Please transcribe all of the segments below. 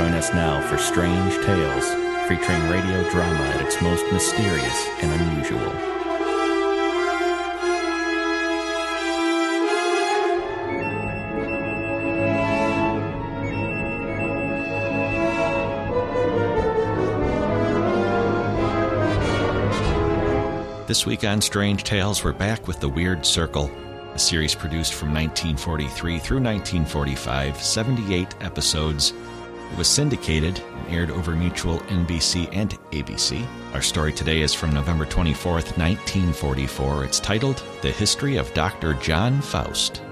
Join us now for Strange Tales, featuring radio drama at its most mysterious and unusual. This week on Strange Tales, we're back with The Weird Circle, a series produced from 1943 through 1945, 78 episodes. It was syndicated and aired over mutual NBC and ABC. Our story today is from November 24th, 1944. It's titled The History of Dr. John Faust.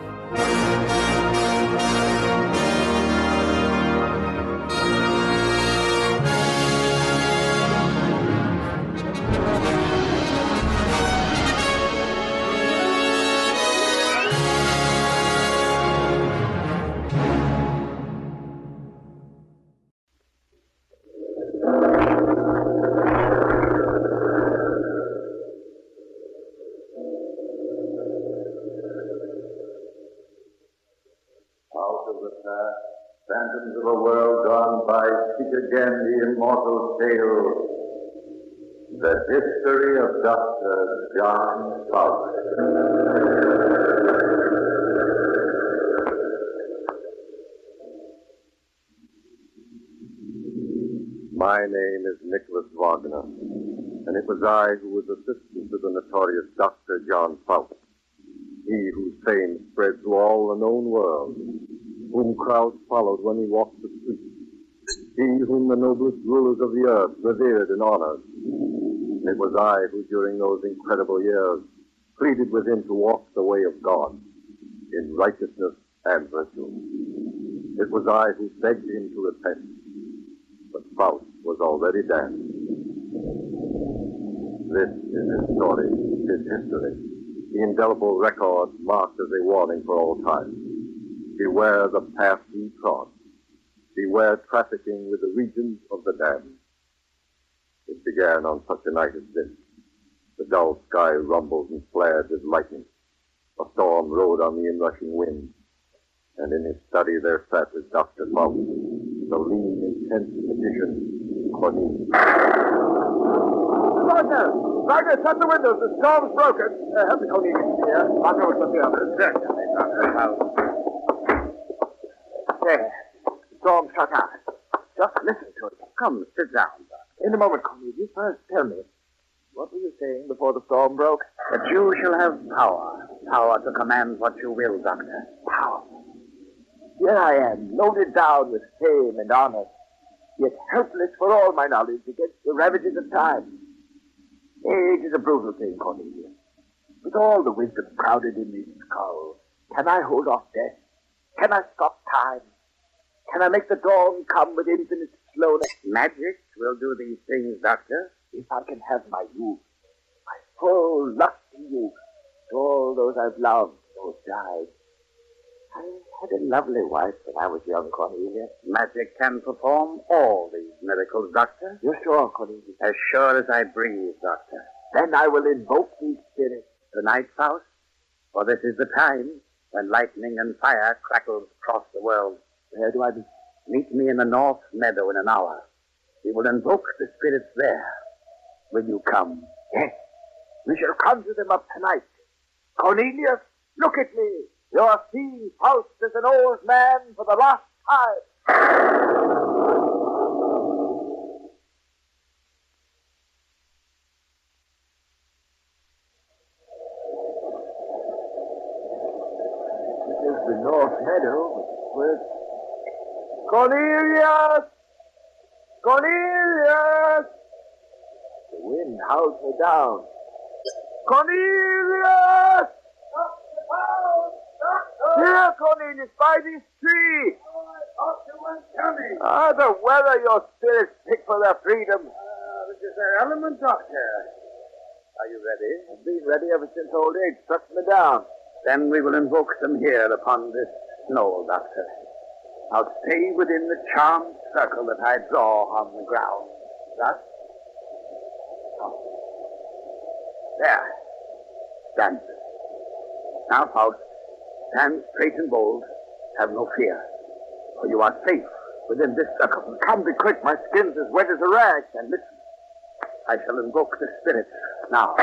The past, phantoms of a world gone by, speak again the immortal tale. The history of Dr. John Faust. My name is Nicholas Wagner, and it was I who was assistant to the notorious Dr. John Faust. He whose fame spread through all the known world, whom crowds followed when he walked the streets, he whom the noblest rulers of the earth revered and honored. It was I who, during those incredible years, pleaded with him to walk the way of God in righteousness and virtue. It was I who begged him to repent, but Faust was already damned. This is his story, his history the indelible record marked as a warning for all time. Beware the path he trod. Beware trafficking with the regions of the damned. It began on such a night as this. The dull sky rumbled and flared with lightning. A storm rode on the inrushing wind. And in his study there sat with Dr. Faust, the lean, intense physician, Cornelius. Wagner! Wagner, shut the windows. The storm's broken. Uh, help me, Cornelius. Here. I'll go with the others. Certainly, Dr. There. The storm shut out. Just listen to it. Come, sit down, In a moment, Cornelius. First, tell me. What were you saying before the storm broke? That you shall have power. Power to command what you will, Doctor. Power. Here I am, loaded down with fame and honor, yet helpless for all my knowledge against the ravages of time. Age is a brutal thing, Cornelius. With all the wisdom crowded in this skull, can I hold off death? Can I stop time? Can I make the dawn come with infinite slowness? Magic will do these things, Doctor. If I can have my youth, my full, lusty youth, to all those I've loved, those died. I had a lovely wife when I was young, Cornelius. Magic can perform all these miracles, Doctor. You're sure, Cornelius? As sure as I breathe, Doctor. Then I will invoke these spirits. Tonight, Faust, for this is the time when lightning and fire crackles across the world. Where do I be? Meet me in the north meadow in an hour. We will invoke the spirits there. Will you come? Yes. We shall conjure them up tonight. Cornelius, look at me. You're seeing Faust as an old man for the last time. held me down. Cornelius! Here, Cornelius, by this tree! Ah, the weather your spirits pick for their freedom. Uh, this is their element, Doctor. Are you ready? I've been ready ever since old age struck me down. Then we will invoke them here upon this knoll, Doctor. I'll stay within the charmed circle that I draw on the ground. Thus, There. Stand. Now, Faust, stand straight and bold. Have no fear. For you are safe within this circle. Come, be quick. My skin's as wet as a rag. And listen. I shall invoke the spirits now.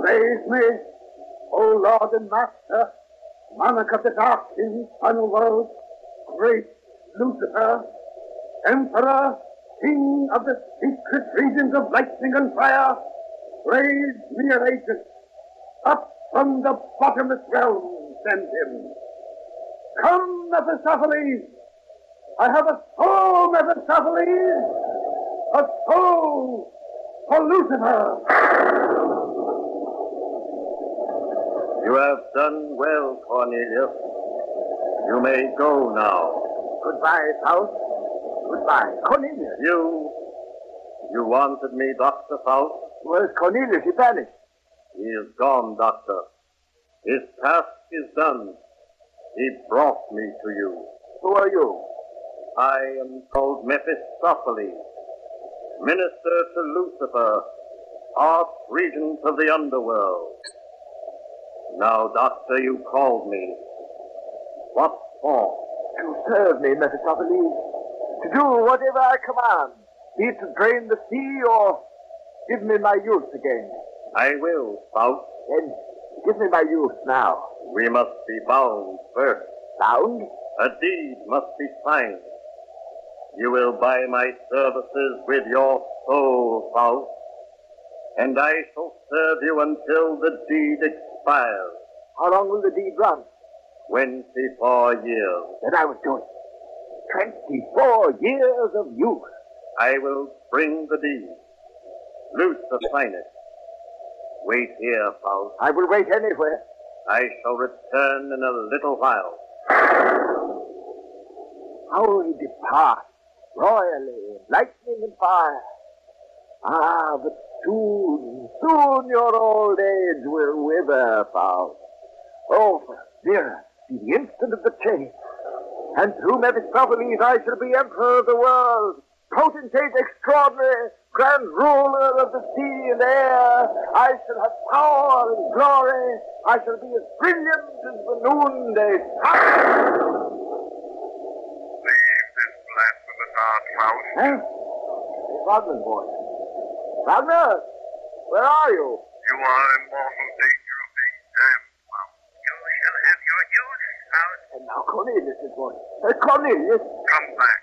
Praise me, O Lord and Master, monarch of the dark infernal world, great Lucifer, Emperor, King of the secret regions of lightning and fire, raise me an agent. Up from the bottomless realm send him. Come, Mephistopheles! I have a soul, Mephistopheles! A soul for Lucifer! You have done well, Cornelius. You may go now. Goodbye, Faust. Goodbye. Cornelius. You. You wanted me, Dr. Faust? Where's Cornelius? He vanished. He is gone, Doctor. His task is done. He brought me to you. Who are you? I am called Mephistopheles, minister to Lucifer, arch-regent of the underworld. Now, Doctor, you called me. What for? To serve me, Mephistopheles. To do whatever I command. Be it to drain the sea or give me my youth again. I will, Faust. Then give me my youth now. We must be bound first. Bound? A deed must be signed. You will buy my services with your soul, Faust, and I shall serve you until the deed expires. How long will the deed run? Twenty-four years. Then I will do it. Twenty-four years of youth. I will bring the deed. Loose the it. Wait here, Faust. I will wait anywhere. I shall return in a little while. How we depart, royally, in lightning and fire. Ah, but soon, soon your old age will wither, Faust. Oh, for be the instant of the change. And through Mephistopheles I shall be emperor of the world, potentate extraordinary, grand ruler of the sea and air. I shall have power and glory. I shall be as brilliant as the noonday sun. Leave this blasphemous art, Faust. Huh? It's Wagner's voice. Wagner, where are you? You are in mortal danger of being damned, Faust. You shall have your use, Faust. And now Cornelius' voice. Uh, Cornelius, Come back.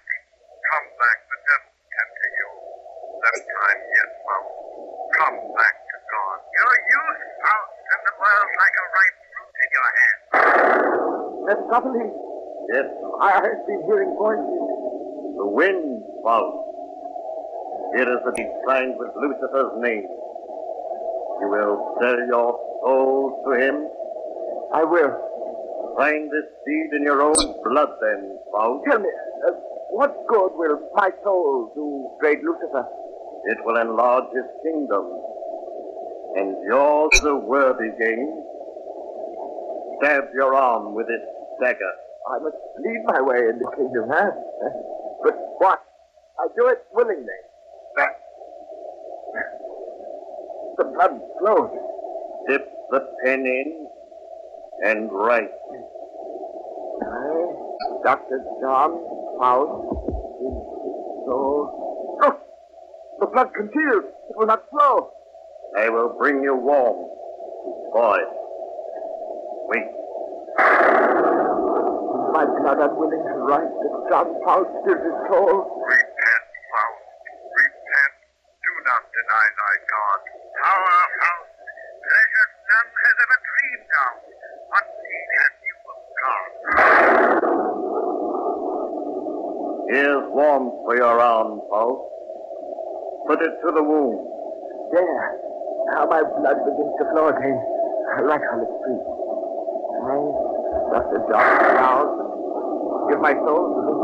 Come back. The devil tempting you. That time yet, Faust. Come back to God. Your youth, Faust, and the world like a ripe fruit in your hand. Mephistopheles, Yes, I have been hearing voices. the wind, Faust. Here is the deed signed with Lucifer's name. You will sell your soul to him. I will. Sign this deed in your own blood, then, Faust. Tell me, uh, what good will my soul do great Lucifer? It will enlarge his kingdom. And yours a worthy gain. Stab your arm with this dagger. I must lead my way in the kingdom, huh? But what? I do it willingly. The blood flows. Dip the pen in and write. I, Dr. John Faust, so. Oh, ah! the blood concealed. It will not flow. I will bring you warm. Boy. Wait. My blood unwilling to write that John Faust is his soul. repent, Faust. Repent. Do not deny thy God. Power, Faust. Pleasure none has ever dreamed of. What need have you of God? Here's for your arm, Faust. Put it to the wound. There. Now my blood begins to flow again, like Holy Street. Dr. John out and give my soul to the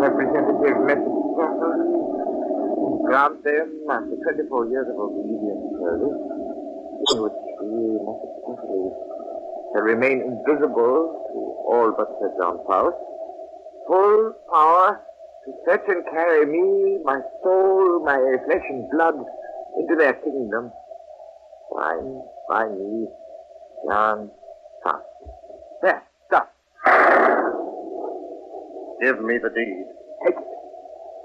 representative Mephistopheles, and grant them, after 24 years of obedient service, in which we, Mephistopheles, shall remain invisible to all but Sir John Faust, full power to fetch and carry me, my soul, my flesh and blood, into their kingdom. Sign by me, John Faust. There, stop. Give me the deed. Take it.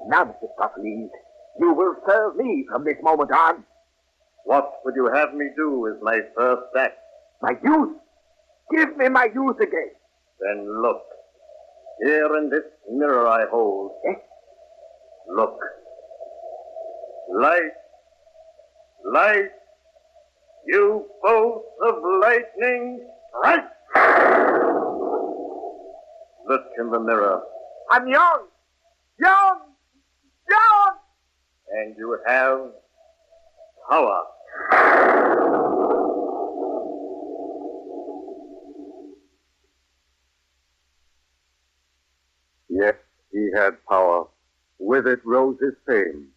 Now, Mephistopheles, you will serve me from this moment on. What would you have me do as my first act? My youth. Give me my youth again. Then look. Here in this mirror I hold. Yes? Look. Light. Light. You both of lightning strike. Look in the mirror, I'm young. Young. Young. and you have power. Yes, he had power. With it rose his fame.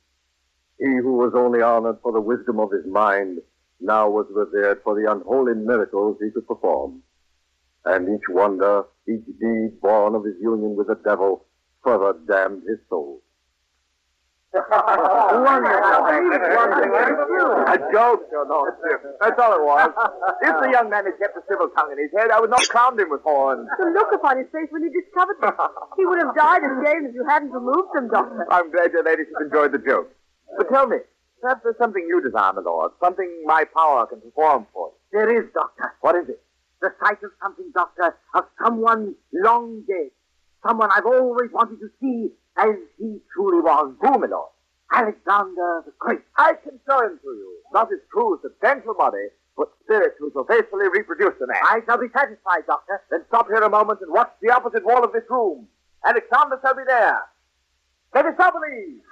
He who was only honored for the wisdom of his mind now was revered for the unholy miracles he could perform. And each wonder, each deed born of his union with the devil, further damned his soul. A joke, Your Lordship. That's all it was. If the young man had kept a civil tongue in his head, I would not crown him with horns. The look upon his face when he discovered them. He would have died of shame if you hadn't removed them, Doctor. I'm glad your ladyship enjoyed the joke. But tell me, perhaps there's something you desire, my lord. Something my power can perform for you. There is, Doctor. What is it? The sight of something, Doctor, of someone long dead. Someone I've always wanted to see as he truly was. Who. Alexander the Great. I can show him to you. Not his true, substantial body, but spirit who so faithfully reproduced the man. I shall be satisfied, Doctor. Then stop here a moment and watch the opposite wall of this room. Alexander shall be there. Let Mephistopheles!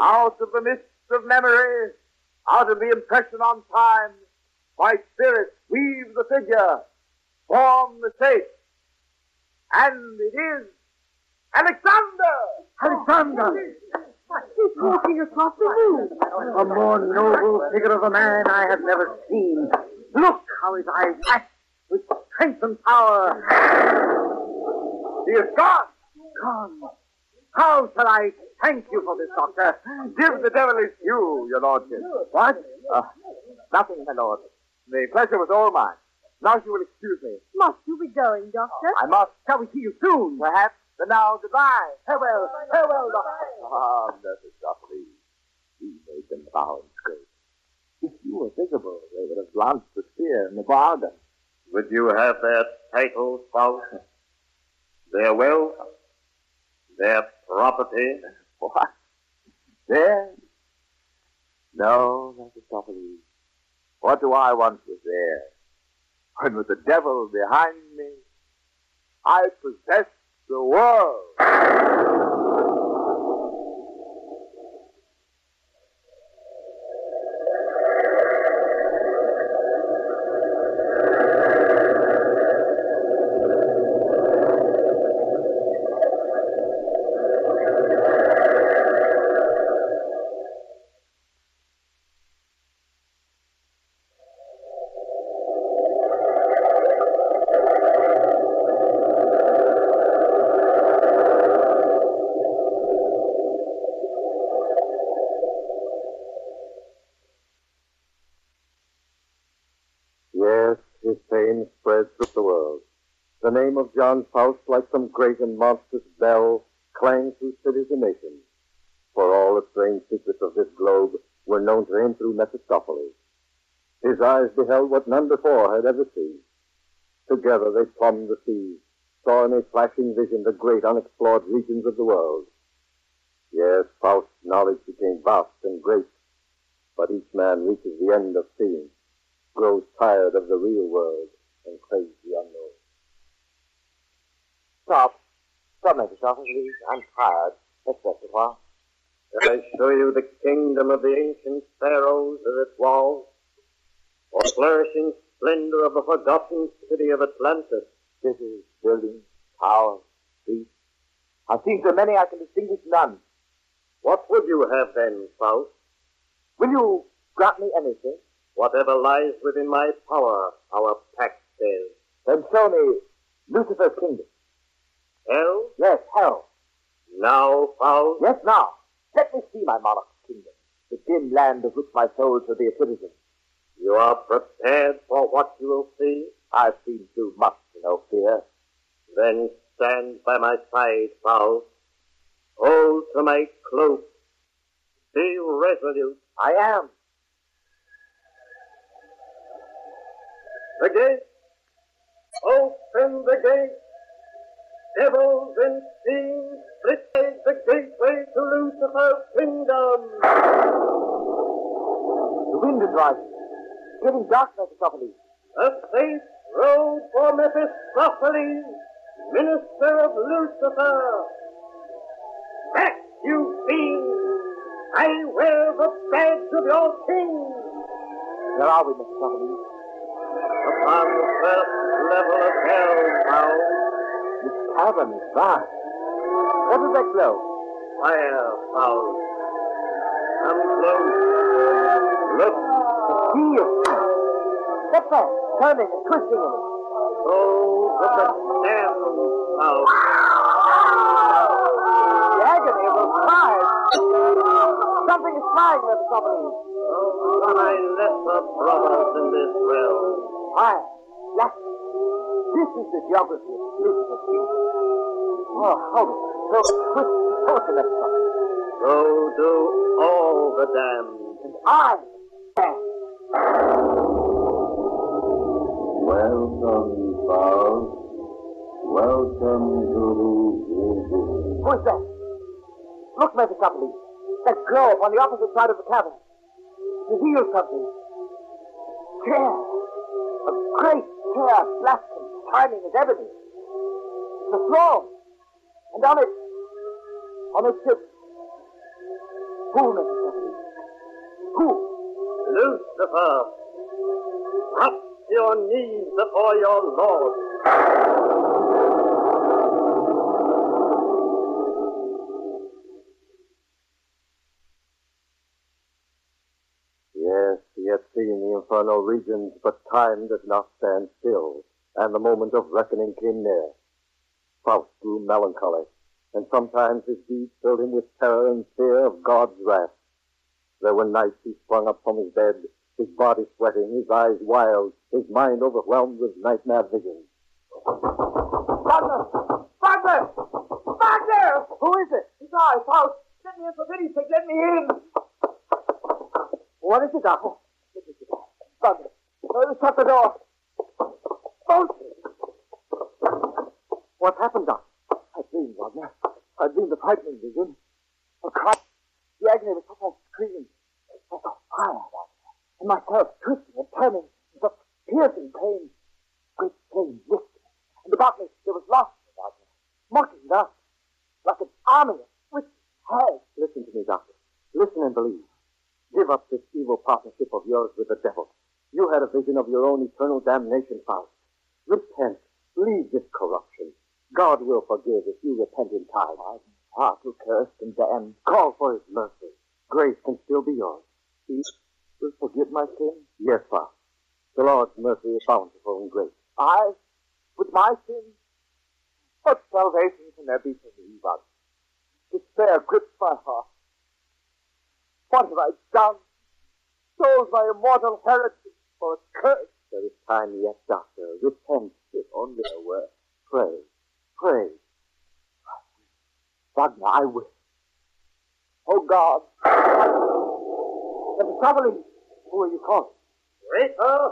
Out of the mists of memory, out of the impression on time, my spirit weaves the figure, form the shape. And it is Alexander! Alexander! He's walking across the room. A more noble figure of a man I have never seen. Look how his eyes flash with strength and power. He is gone. Gone. How shall I thank you for this, Doctor? Give the devil his due, your lordship. What? Uh, nothing, my lord. The pleasure was all mine. Now you will excuse me. Must you be going, Doctor? I must. Shall we see you soon, perhaps? Then now, goodbye. Farewell. Farewell, Doctor. Ah, Mephistopheles. He made them bow and scrape. If you were visible, they would have launched the spear in the bargain. Would you have their titles, Faust? Their wealth? Their property? What? There? No, Mephistopheles. What do I want with theirs? When with the devil behind me, I possess the world. The name John Faust, like some great and monstrous bell, clanged through cities and nations. For all the strange secrets of this globe were known to him through Mephistopheles. His eyes beheld what none before had ever seen. Together they plumbed the seas, saw in a flashing vision the great unexplored regions of the world. Yes, Faust's knowledge became vast and great, but each man reaches the end of seeing grows tired of the real world and craves the unknown. Stop. Stop, Mephistopheles. I'm tired. Let's rest a while. Shall I show you the kingdom of the ancient pharaohs as its walls? or flourishing splendor of the forgotten city of Atlantis. Cities, buildings, towers, streets. I've seen so many I can distinguish none. What would you have then, Faust? Will you grant me anything? Whatever lies within my power, our pact says. Then show me Lucifer's kingdom. Hell? Yes, hell. Now, Faust? Yes, now. Let me see my monarch's kingdom, the dim land of which my soul shall be a citizen. You are prepared for what you will see? I've seen too much to know fear. Then stand by my side, Faust. Hold to my cloak. Be resolute. I am. The gate. Open the gate. Devils and fiends, split is the gateway to Lucifer's kingdom. The wind is rising. Getting dark, Mephistopheles. A safe road for Mephistopheles, minister of Lucifer. Back, you fiends! I wear the badge of your king. Where are we, Mephistopheles? Upon the first level of hell, now. This cavern is vast. What is that glow? Fire, Paul. Come close. Look. The key of fire. What's that? Turning and twisting in it. Oh, look at them, Paul. The agony of those cries. Something is flying, Mephistopheles. Oh, my lesser brothers in this realm. Fire. Black. This is the geography Lucifer's. Oh, hold it. So quick. Hold the Mephistopheles. So do all the damned. And I. Welcome, Faust. Welcome to Eden. Who is that? Look, Mephistopheles. That glow upon the opposite side of the cavern. Reveals something. Chair. A great chair, black and shining as ebony. It's a throne. And on it, on it sits. Who, Mephistopheles? Who? Lucifer, drop to your knees before your Lord. Yes, he had seen the infernal regions, but time does not stand still, and the moment of reckoning came near. Faust grew melancholy, and sometimes his deeds filled him with terror and fear of God's wrath. There were nights he sprung up from his bed, his body sweating, his eyes wild, his mind overwhelmed with nightmare visions. Wagner! Wagner! Wagner! Who is it? It's I, Faust. Let me in for pity's sake. Let me in. What is it, Doctor? Wagner. Shut the door. Faust! What happened, Doctor? I dreamed, Wagner. I dreamed a frightening vision. A cry. The agony of such a scream. Like a fire, Wagner. And myself twisting and turning with such piercing pain. Great flames lifted. And about me there was laughter, Wagner. Mocking laughter. Like an army of wicked hags. Listen to me, Doctor. Listen and believe. Give up this evil partnership of yours with the devil. You had a vision of your own eternal damnation, Faust. Repent. Leave this corruption. God will forgive if you repent in time. I'm far too cursed and damned. Call for his mercy. Grace can still be yours. He will forgive my sin. Yes, Father. The Lord's mercy is bountiful and great. I, with my sin? What salvation can there be for me, Wagner? Despair grips my heart. What have I done? Sold my immortal heritage for a curse. There is time yet, Doctor. Repent, if only a word. Pray. Pray. Wagner, I will. Oh, God. The traveling. Who are you calling? Traitor,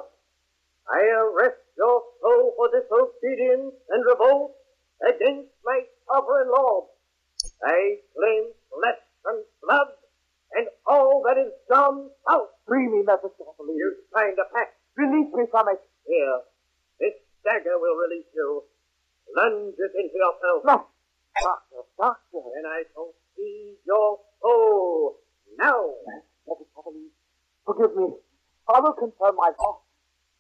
I arrest your soul for disobedience and revolt against my sovereign Lord. I claim flesh and blood and all that is down south. Free me, Mephistopheles. You signed a pact. Release me from it. Here, this dagger will release you. Lunge it into yourself. No. Doctor, doctor. And I shall see your soul now. Mephistopheles, forgive me. I will confirm my vow.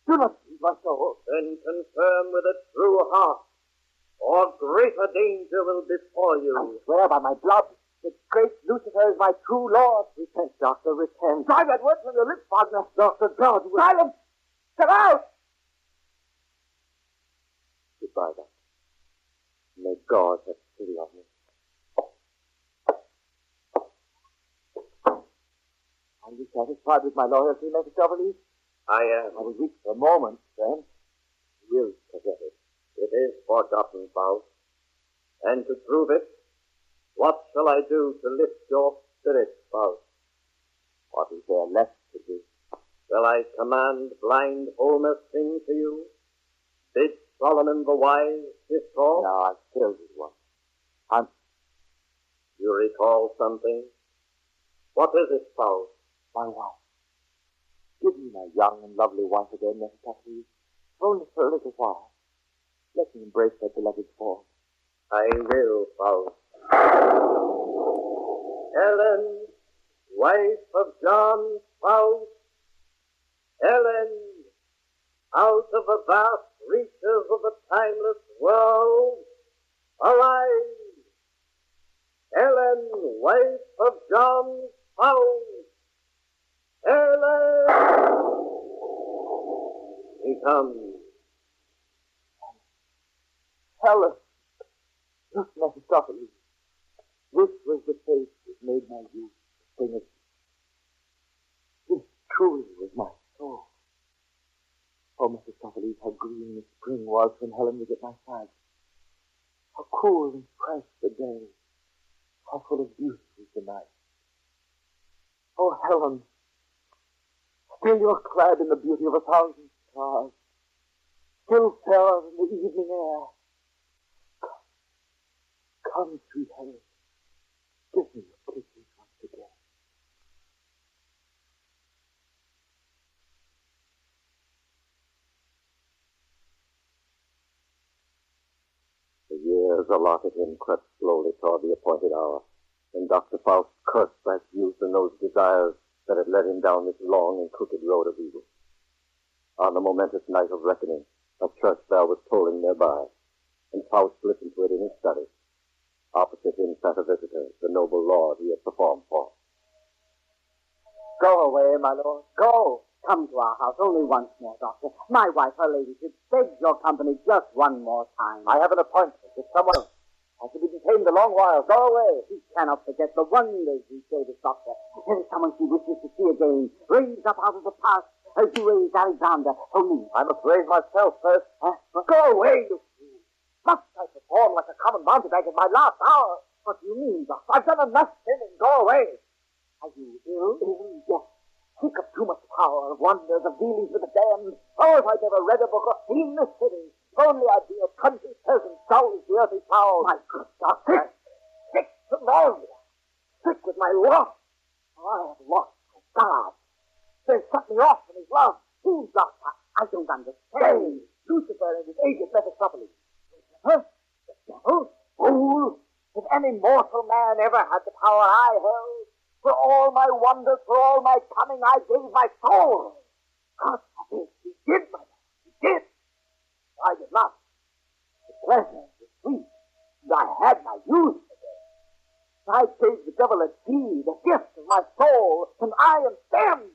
Do not seize my soul. Then confirm with a true heart, or greater danger will befall I you. swear by my blood that great Lucifer is my true lord. Repent, Doctor, repent. Drive that word from your lips, Wagner. Doctor, God will... Silence! Get out! Goodbye, Doctor. May God have pity on me. Are you satisfied with my loyalty, Mephistopheles? I am. I was weak for a moment, then. You will forget it. It is forgotten, Faust. And to prove it, what shall I do to lift your spirit, Faust? What is there left to do? Shall I command blind Homer sing to you? Bid Solomon the wise discourse? No, I've killed his one. I'm... You recall something? What is it, Faust? my wife. Give me my young and lovely wife again, Mephistopheles. Only for a little while. Let me embrace that beloved form. I will, Faust. Helen, wife of John Faust. Helen, out of a vast reaches of the timeless world, arise. Helen, wife of John Faust. Helen! He comes. Helen! Look, Mephistopheles. This was the face that made my youth sing. This truly was my soul. Oh, Mephistopheles, how green the spring was when Helen was at my side. How cool and fresh the day. How full of beauty was the night. Oh, Helen, still you're clad in the beauty of a thousand stars. Still fairer than the evening air. Come, sweet Helen. Give me your kisses once again. Years allotted him crept slowly toward the appointed hour, and Dr. Faust cursed that youth and those desires that had led him down this long and crooked road of evil. On the momentous night of reckoning, a church bell was tolling nearby, and Faust listened to it in his study. Opposite him sat a visitor, the noble lord he had performed for. Go away, my lord. Go. Come to our house only once more, Doctor. My wife, her ladyship, begs your company just one more time. I have an appointment with someone else. I shall be detained a long while. Go away. She cannot forget the wonders we showed us, Doctor. There is someone she wishes to see again, raised up out of the past, as you raised Alexander for me. I must raise myself first. Huh? Go away, you fool. Must I perform like a common mountebank in my last hour? What do you mean, Doctor? I've done enough sinning. Go away. Are you ill? Ill, yes. Sick of too much power, of wonders, of dealings with the damned. Oh, if I'd never read a book or seen the city. If only I'd be a country peasant, dull as the earthly plow. My good Doctor. Sick, to nausea. Sick with my loss. Oh, I have lost my God. Shut me off from his love. Who's Doctor? I don't understand. Lucifer and his agent Mephistopheles. Huh? The devil? Fool! If any mortal man ever had the power I held, for all my wonders, for all my cunning, I gave my soul. God he did, my lord. He did. I did not. The pleasure, the sweet, and I had my use today. I gave the devil a key, the gift of my soul, and I am damned.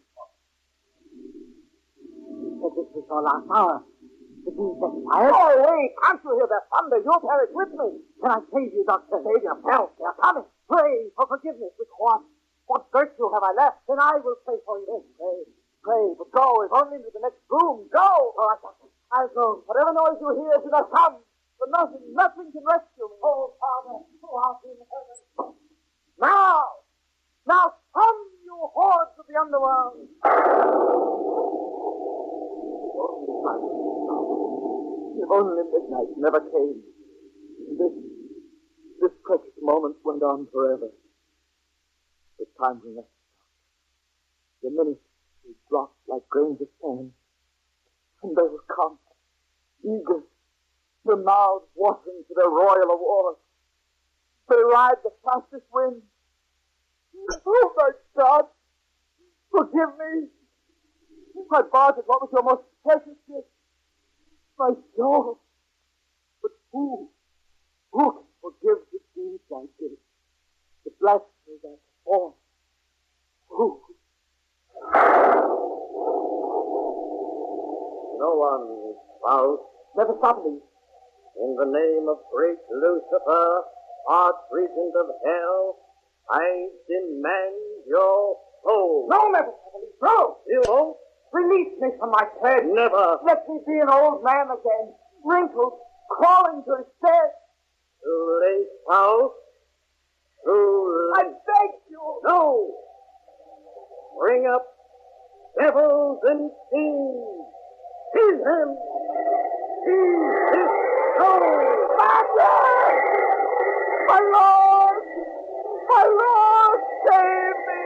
But this was your last hour. The deed that I Go away! Can't you hear the thunder? You'll perish with me. Can I save you, Doctor? Save yourself. They're coming. Pray for forgiveness. With what? What virtue have I left? Then I will pray for you. Pray, pray, but go, if only to the next room. Go! All right. I'll go. Whatever noise you hear, do not come. For nothing, nothing can rescue me. Oh, Father, who art in heaven. Now! Now come, you hordes of the underworld! If only midnight never came. This, this precious moment went on forever. The time never stop. The minutes will drop like grains of sand. And they will come, eager, their mouths watering for their royal award. They ride the fastest wind. Oh, my God! Forgive me! I bartered what was your most precious gift, my soul. But who, who can forgive the deeds I did, the blasphemy I Oh. performed? Who? No one, Faust. Mephistopheles. In the name of great Lucifer, archregent of hell, I demand your soul. No, Mephistopheles, no! You won't? Release me from my pledge. Never. Let me be an old man again, wrinkled, crawling to his death. Too late, Faust. Too I beg you. No! Bring up devils and fiends. Seize him! Seize his soul! Master! My Lord! My Lord! Save me!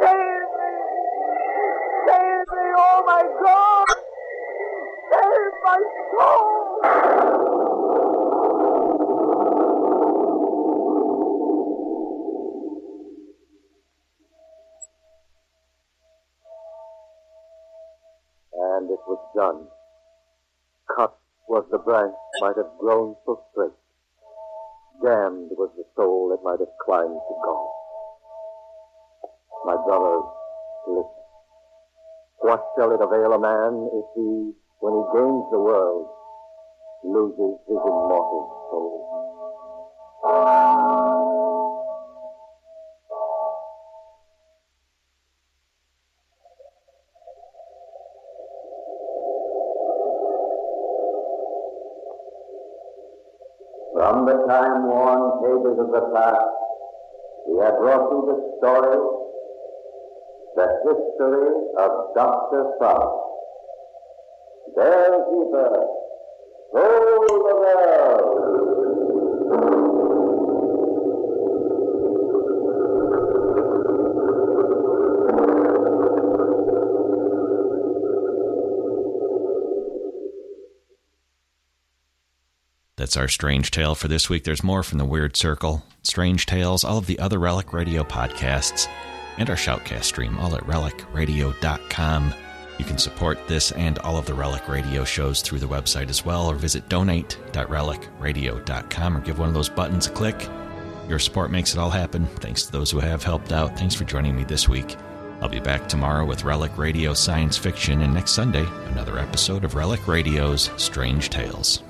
Save me! Save me, oh my God! Save my soul! Done. Cut was the branch might have grown so straight. Damned was the soul that might have climbed to God. My brothers, listen. What shall it avail a man if he, when he gains the world, loses his immortal soul? From the time-worn pages of the past, we have brought you the story, the history of Dr. Faust. Bellkeeper, toll the bell. That's our Strange Tale for this week. There's more from the Weird Circle, Strange Tales, all of the other Relic Radio podcasts, and our Shoutcast stream, all at relicradio.com. You can support this and all of the Relic Radio shows through the website as well, or visit donate.relicradio.com or give one of those buttons a click. Your support makes it all happen. Thanks to those who have helped out. Thanks for joining me this week. I'll be back tomorrow with Relic Radio Science Fiction, and next Sunday, another episode of Relic Radio's Strange Tales.